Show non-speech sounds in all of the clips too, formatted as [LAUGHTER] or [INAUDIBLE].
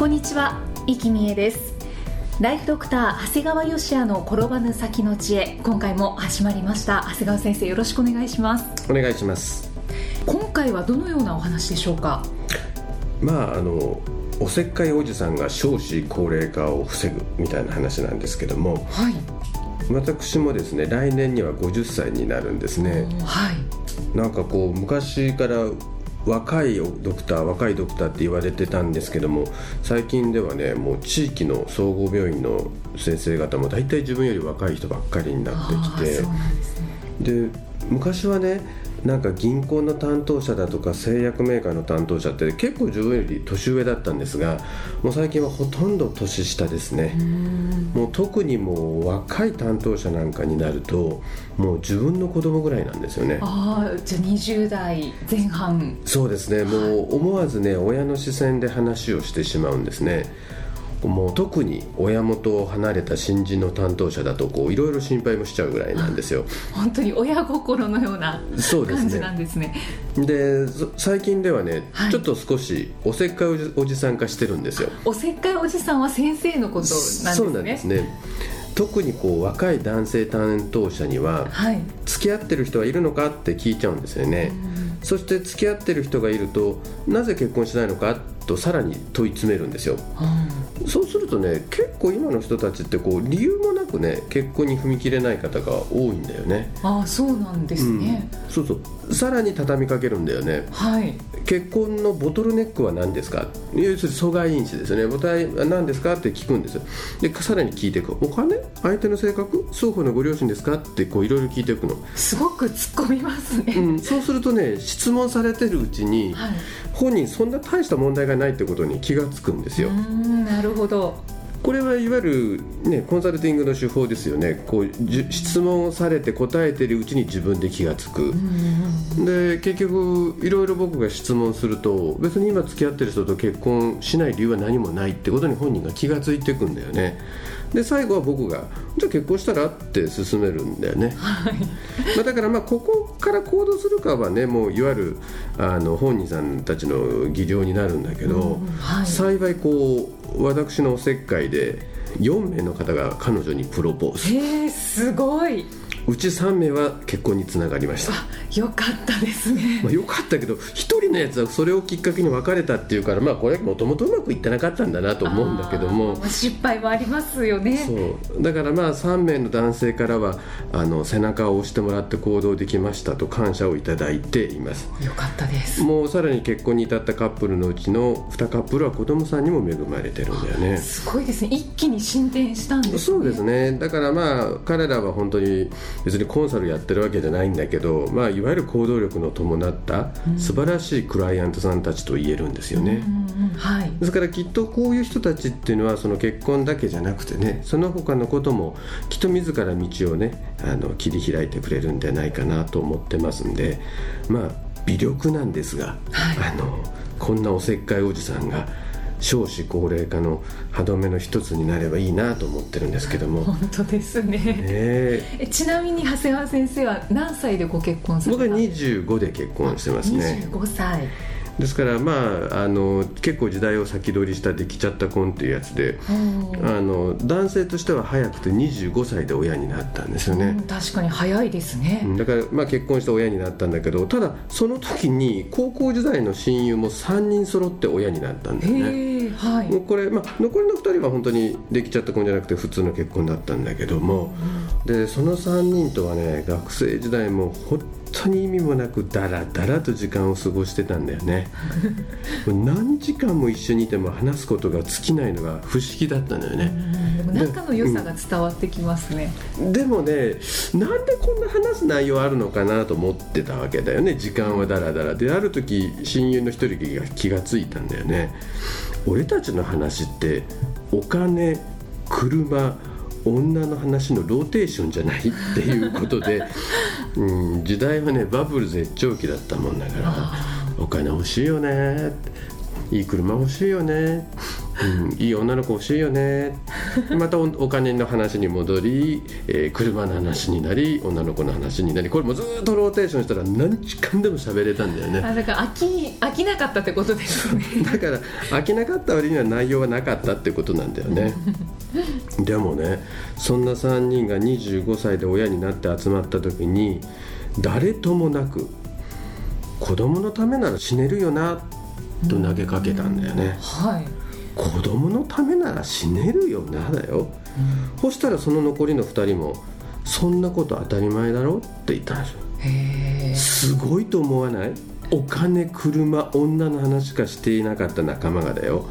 こんにちは、生きみえです。ライフドクター長谷川芳也の転ばぬ先の知恵。今回も始まりました。長谷川先生よろしくお願いします。お願いします。今回はどのようなお話でしょうか？まああのおせっかいおじさんが少子高齢化を防ぐみたいな話なんですけどもはい。私もですね来年には50歳になるんですね。はい。なんかこう昔から若いドクター若いドクターって言われてたんですけども最近ではねもう地域の総合病院の先生方も大体自分より若い人ばっかりになってきてですね。で昔はねなんか銀行の担当者だとか製薬メーカーの担当者って結構自分より年上だったんですがもう最近はほとんど年下ですね。もう特にもう若い担当者なんかになるともう自分の子供ぐらいなんですよね。ああじゃあ20代前半。そうですね。もう思わずね親の視線で話をしてしまうんですねもう特に親元を離れた新人の担当者だとこういろいろ心配もしちゃうぐらいなんですよ。[LAUGHS] 本当に親心のようなそうです感じねなんですね。でそ最近ではね、はい。ちょっと少しおせっかいおじさん化してるんですよ。おせっかいおじさんは先生のことなんですね。そうなんですね。特にこう若い男性担当者にははい。付き合ってる人はいるのかって聞いちゃうんですよね、そして付き合ってる人がいるとなぜ結婚しないのかとさらに問い詰めるんですよ。そうするとね結構今の人たちってこう理由もなくね結婚に踏み切れない方が多いんだよね。ああそうなんですね、うん、そうそう。さらに畳みかけるんだよね。はい。結婚のボトルネックは何ですか？要するに阻害因子ですよね。ボトルは何ですかって聞くんですよ。でさらに聞いていく。お金？相手の性格？双方のご両親ですか？ってこういろいろ聞いていくの、すごく突っ込みますね、うん、そうするとね質問されてるうちにはい。本人そんな大した問題がないってことに気がつくんですよ。うーんなるほどこれはいわゆる、ね、コンサルティングの手法ですよね。こうじ質問されて答えてるうちに自分で気がつく、で結局いろいろ僕が質問すると別に今付き合ってる人と結婚しない理由は何もないってことに本人が気がついていくんだよねで最後は僕が「じゃあ結婚したら?」って進めるんだよね、まあ、だからまあここから行動するかはねもういわゆるあの本人さんたちの技量になるんだけど、はい。幸いこう私のおせっかいで4名の方が彼女にプロポーズ。へえすごいうち3名は結婚につながりました。よかったですね。まあ、よかったけど一人のやつはそれをきっかけに別れたっていうからまあこれもともとうまくいってなかったんだなと思うんだけども。失敗もありますよね。そう。だからまあ3名の男性からはあの背中を押してもらって行動できましたと感謝をいただいています。よかったです。もうさらに結婚に至ったカップルのうちの2カップルは子供さんにも恵まれてるんだよね。すごいですね。一気に進展したんですね。そうですね。だからまあ彼らは本当に別にコンサルやってるわけじゃないんだけど、まあ、いわゆる行動力の伴った素晴らしいクライアントさんたちと言えるんですよね、はい。ですからきっとこういう人たちっていうのはその結婚だけじゃなくてねその他のこともきっと自ら道をねあの切り開いてくれるんじゃないかなと思ってますんでまあ微力なんですが、はい。あのこんなおせっかいおじさんが少子高齢化の歯止めの一つになればいいなと思ってるんですけども。本当ですね。え。ちなみに長谷川先生は何歳でご結婚された？僕は25で結婚してますね。25歳ですからまああの結構時代を先取りしたできちゃった婚っていうやつであの男性としては早くて25歳で親になったんですようんね、確かに早いですね、だからまあ結婚して親になったんだけどただその時に高校時代の親友も3人揃って親になったんですね。はい。もうこれ、まあ、残りの2人は本当にできちゃった婚じゃなくて普通の結婚だったんだけども、でその3人とはね学生時代も本当に意味もなくダラダラと時間を過ごしてたんだよね。何時間も一緒にいても話すことが尽きないのが不思議だったんだよね。でも仲の良さが伝わってきますね。でもねなんでこんな話す内容あるのかなと思ってたわけだよね。時間はダラダラである時親友の一人が気がついたんだよね。俺たちの話ってお金車女の話のローテーションじゃないっていうことで、[LAUGHS] うん、時代はねバブル絶頂期だったもんだからお金欲しいよねいい車欲しいよね、うん、いい女の子欲しいよねまたお金の話に戻り、えー、車の話になり女の子の話になりこれもずっとローテーションしたら何時間でも喋れたんだよね。あだから飽き飽きなかったってことですね。だから飽きなかった割には内容はなかったってことなんだよね [LAUGHS] [LAUGHS] でもねそんな3人が25歳で親になって集まった時に誰ともなく子供のためなら死ねるよなと投げかけたんだよね、はい、子供のためなら死ねるよなだよ、うん、そしたらその残りの2人もそんなこと当たり前だろって言ったんですよ。すごいと思わない？お金車女の話しかしていなかった仲間がだよ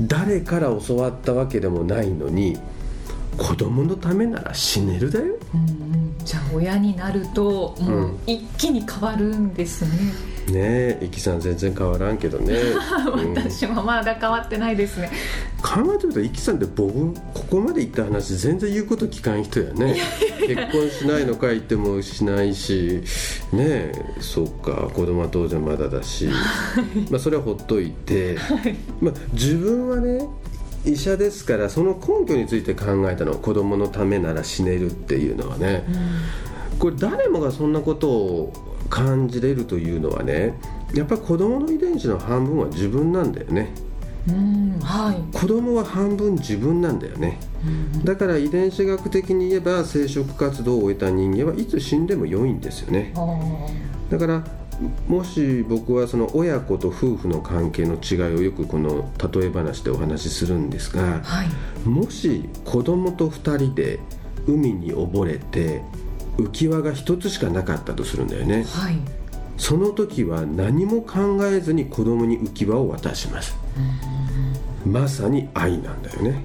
誰から教わったわけでもないのに子供のためなら死ねるだよ、うん、じゃあ親になるともう一気に変わるんですね、うん、ねえいきさん全然変わらんけどね。[LAUGHS] 私もまだ変わってないですね、考えてみたらいきさんって僕ここまで言った話全然言うこと聞かん人やね。結婚しないのか言ってもしないし。ねえそっか。子供は当然まだだし。[LAUGHS] まあそれはほっといて、まあ自分はね医者ですからその根拠について考えたの。子供のためなら死ねるっていうのはね、うん、これ誰もがそんなことを感じれるというのはねやっぱり子供の遺伝子の半分は自分なんだよね。うんはい、子供は半分自分なんだよね、うん、だから遺伝子学的に言えば生殖活動を終えた人間はいつ死んでも良いんですよね。だからもし僕はその親子と夫婦の関係の違いをよくこの例え話でお話しするんですが、はい、もし子供と2人で海に溺れて浮き輪が1つしかなかったとするんだよね、はい、その時は何も考えずに子供に浮き輪を渡します、まさに愛なんだよね。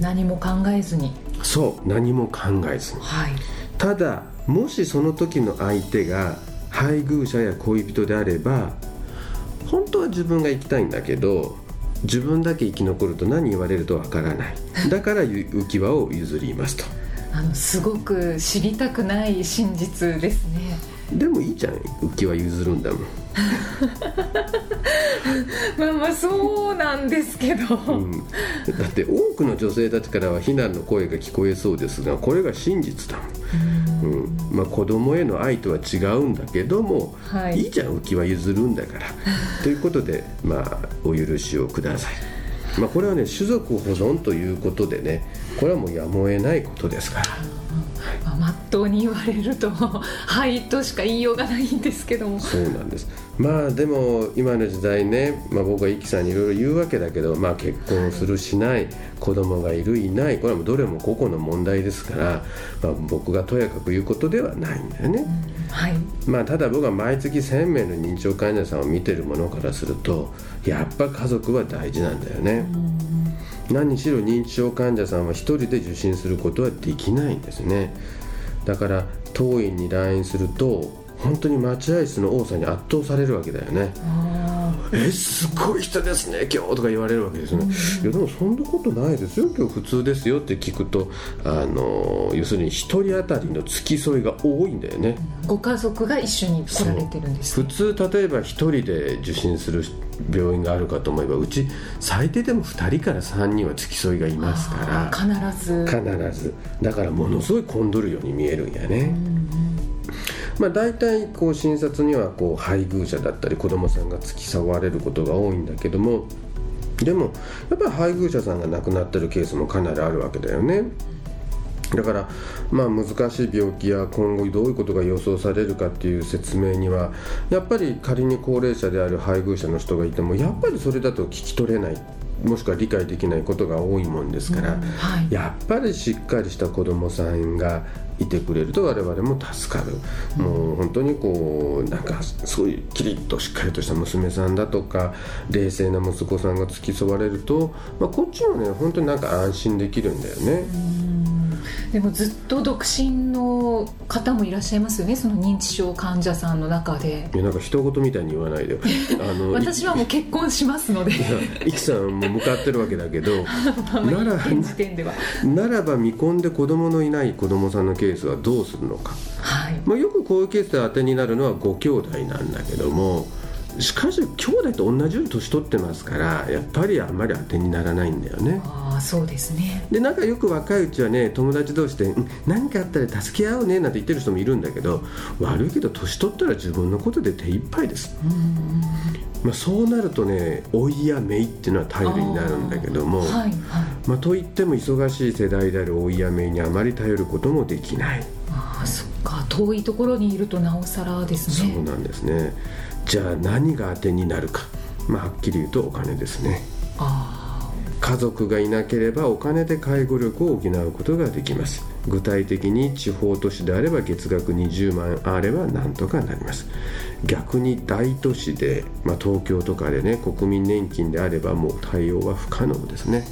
何も考えずに。そう何も考えずに、はい、ただもしその時の相手が配偶者や恋人であれば本当は自分が行きたいんだけど自分だけ生き残ると何言われるとわからない。だから浮き輪を譲りますとあのすごく知りたくない真実ですね。でもいいじゃん。浮き輪譲るんだもん。[LAUGHS] まあまあそうなんですけど、うん、だって多くの女性たちからは非難の声が聞こえそうですがこれが真実だもん、うん。まあ、子供への愛とは違うんだけども、はい、いいじゃん浮き輪譲るんだから。[LAUGHS] ということでまあお許しをくださいまあこれはね種族保存ということでねこれはもうやむを得ないことですから。まっとうに言われるとはいとしか言いようがないんですけども。そうなんです。まあでも今の時代ね、まあ、僕はイキさんにいろいろ言うわけだけど、まあ、結婚するしない子供がいるいないこれはもうどれも個々の問題ですから、まあ、僕がとやかく言うことではないんだよね、うん、はい。まあ、ただ僕は毎月1000名の認知症患者さんを見てるものからするとやっぱ家族は大事なんだよね、うん、何しろ認知症患者さんは一人で受診することはできないんですね。だから当院に来院すると本当に待合室の多さに圧倒されるわけだよね。えすごい人ですね今日とか言われるわけですね、いやでもそんなことないですよ。今日普通ですよって聞くとあの要するに1人当たりの付き添いが多いんだよね。ご家族が一緒に来られてるんです。普通例えば1人で受診する病院があるかと思えばうち最低でも2人から3人は付き添いがいますから。必ず。必ず。だからものすごい混んどるように見えるんやね、まあ、大体こう診察にはこう配偶者だったり子供さんが付き添われることが多いんだけどもでもやっぱり配偶者さんが亡くなってるケースもかなりあるわけだよね。だから、まあ、難しい病気や今後どういうことが予想されるかっていう説明にはやっぱり仮に高齢者である配偶者の人がいてもやっぱりそれだと聞き取れない。もしくは理解できないことが多いもんですから、はい。やっぱりしっかりした子供さんがいてくれると我々も助かる、もう本当にこうなんかすごいキリッとしっかりとした娘さんだとか冷静な息子さんが付き添われると、まあ、こっちもね本当になんか安心できるんだよね。でもずっと独身の方もいらっしゃいますよねその認知症患者さんの中で。いやなんか人事みたいに言わないで。[LAUGHS] あの私はもう結婚しますので。いやイキさんも向かってるわけだけど [LAUGHS] なら現時点では。ならば未婚で子供のいない子供さんのケースはどうするのか、はい。まあ、よくこういうケースで当てになるのはご兄弟なんだけどもしかし兄弟と同じように年取ってますからやっぱりあんまり当てにならないんだよね。ああそうですね。でなんかよく若いうちはね友達同士でうん何かあったら助け合うねなんて言ってる人もいるんだけど悪いけど年取ったら自分のことで手一杯です。まあ、そうなるとね老いや姪っていうのは頼りになるんだけども、はいはい。まあ、といっても忙しい世代である老いや姪にあまり頼ることもできない、ああそっか。遠いところにいるとなおさらですね。そうなんですねじゃあ何が当てになるか、まあ、はっきり言うとお金ですね。あ家族がいなければお金で介護力を補うことができます。具体的に地方都市であれば月額20万あればなんとかなります。逆に大都市で、まあ、東京とかでね国民年金であればもう対応は不可能ですね。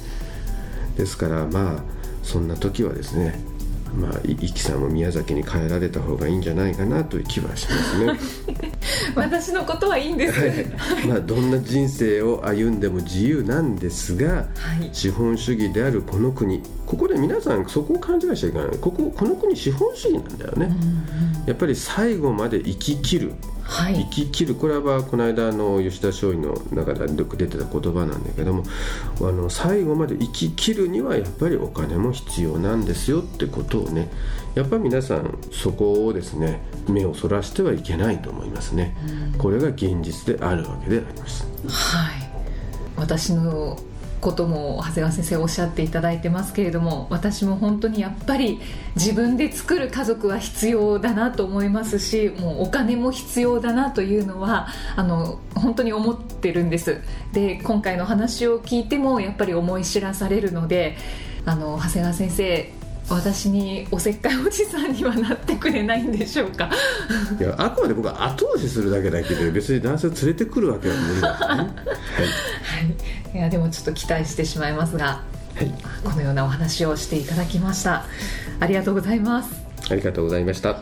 ですからまあそんな時はですねまあ、いいきさんも宮崎に帰られた方がいいんじゃないかなという気はしますね。[LAUGHS] あ [LAUGHS] 私のことはいいんです、まあ、どんな人生を歩んでも自由なんですが、はい。資本主義であるこの国ここで皆さんそこを勘違いしちゃいけない。こここの国資本主義なんだよね、やっぱり最後まで生き切るはい。生き切る。これはこの間の吉田松陰の中でよく出てた言葉なんだけどもあの最後まで生き切るにはやっぱりお金も必要なんですよってことをねやっぱり皆さんそこをですね目をそらしてはいけないと思いますね、これが現実であるわけであります。はい。私のことも長谷川先生おっしゃっていただいてますけれども私も本当にやっぱり自分で作る家族は必要だなと思いますしもうお金も必要だなというのはあの本当に思ってるんです。で今回の話を聞いてもやっぱり思い知らされるのであの長谷川先生私におせっかいおじさんにはなってくれないんでしょうか？いやあくまで僕は後押しするだけだけで別に男性を連れてくるわけは無理だね、はい、い。やでもちょっと期待してしまいますがはいはい、このようなお話をしていただきました。ありがとうございます。ありがとうございました。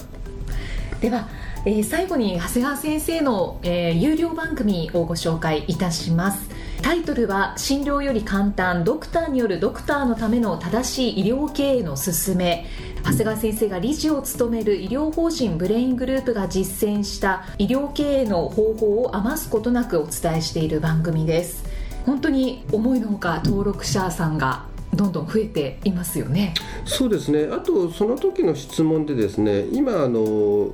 では、えー最後に長谷川先生の、えー有料番組をご紹介いたします。タイトルは「診療より簡単ドクターによるドクターのための正しい医療経営の勧め」長谷川先生が理事を務める医療法人ブレイングループが実践した医療経営の方法を余すことなくお伝えしている番組です。本当に思いのほか登録者さんがどんどん増えていますよね。そうですね。あとその時の質問でですね今あの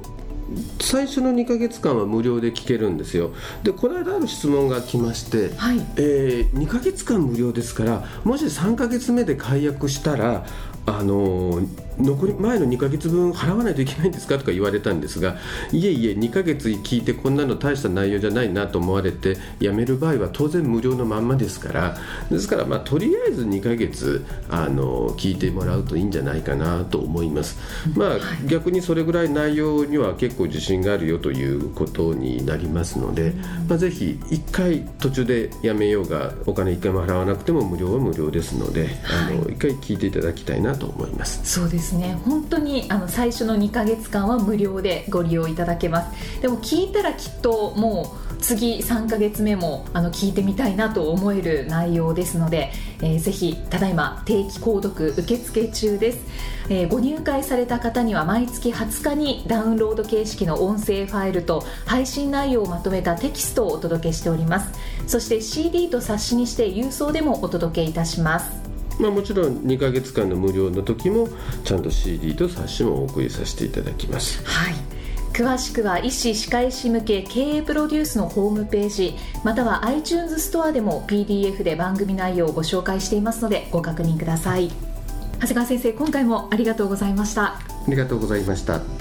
最初の2ヶ月間は無料で聞けるんですよ。でこの間ある質問が来まして、はい。えー2ヶ月間無料ですからもし3ヶ月目で解約したらあの残り前の2ヶ月分払わないといけないんですかとか言われたんですがいえいえ2ヶ月聞いてこんなの大した内容じゃないなと思われてやめる場合は当然無料のまんまですからですから、まあ、とりあえず2ヶ月あの聞いてもらうといいんじゃないかなと思います、まあ、逆にそれぐらい内容には結構自信があるよということになりますので、まあ、ぜひ1回途中でやめようがお金1回も払わなくても無料は無料ですので、あの1回聞いていただきたいなと思います。そうですね本当にあの最初の2ヶ月間は無料でご利用いただけます。でも聞いたらきっともう次3ヶ月目もあの聞いてみたいなと思える内容ですので、えーぜひただいま定期購読受付中です、えーご入会された方には毎月20日にダウンロード形式の音声ファイルと配信内容をまとめたテキストをお届けしております。そして CD と冊子にして郵送でもお届けいたします。まあ、もちろん2ヶ月間の無料の時もちゃんと CD と冊子もお送りさせていただきます。はい。詳しくは医師・歯科医師向け経営プロデュースのホームページまたは iTunes ストアでも PDF で番組内容をご紹介していますのでご確認ください。長谷川先生今回もありがとうございました。ありがとうございました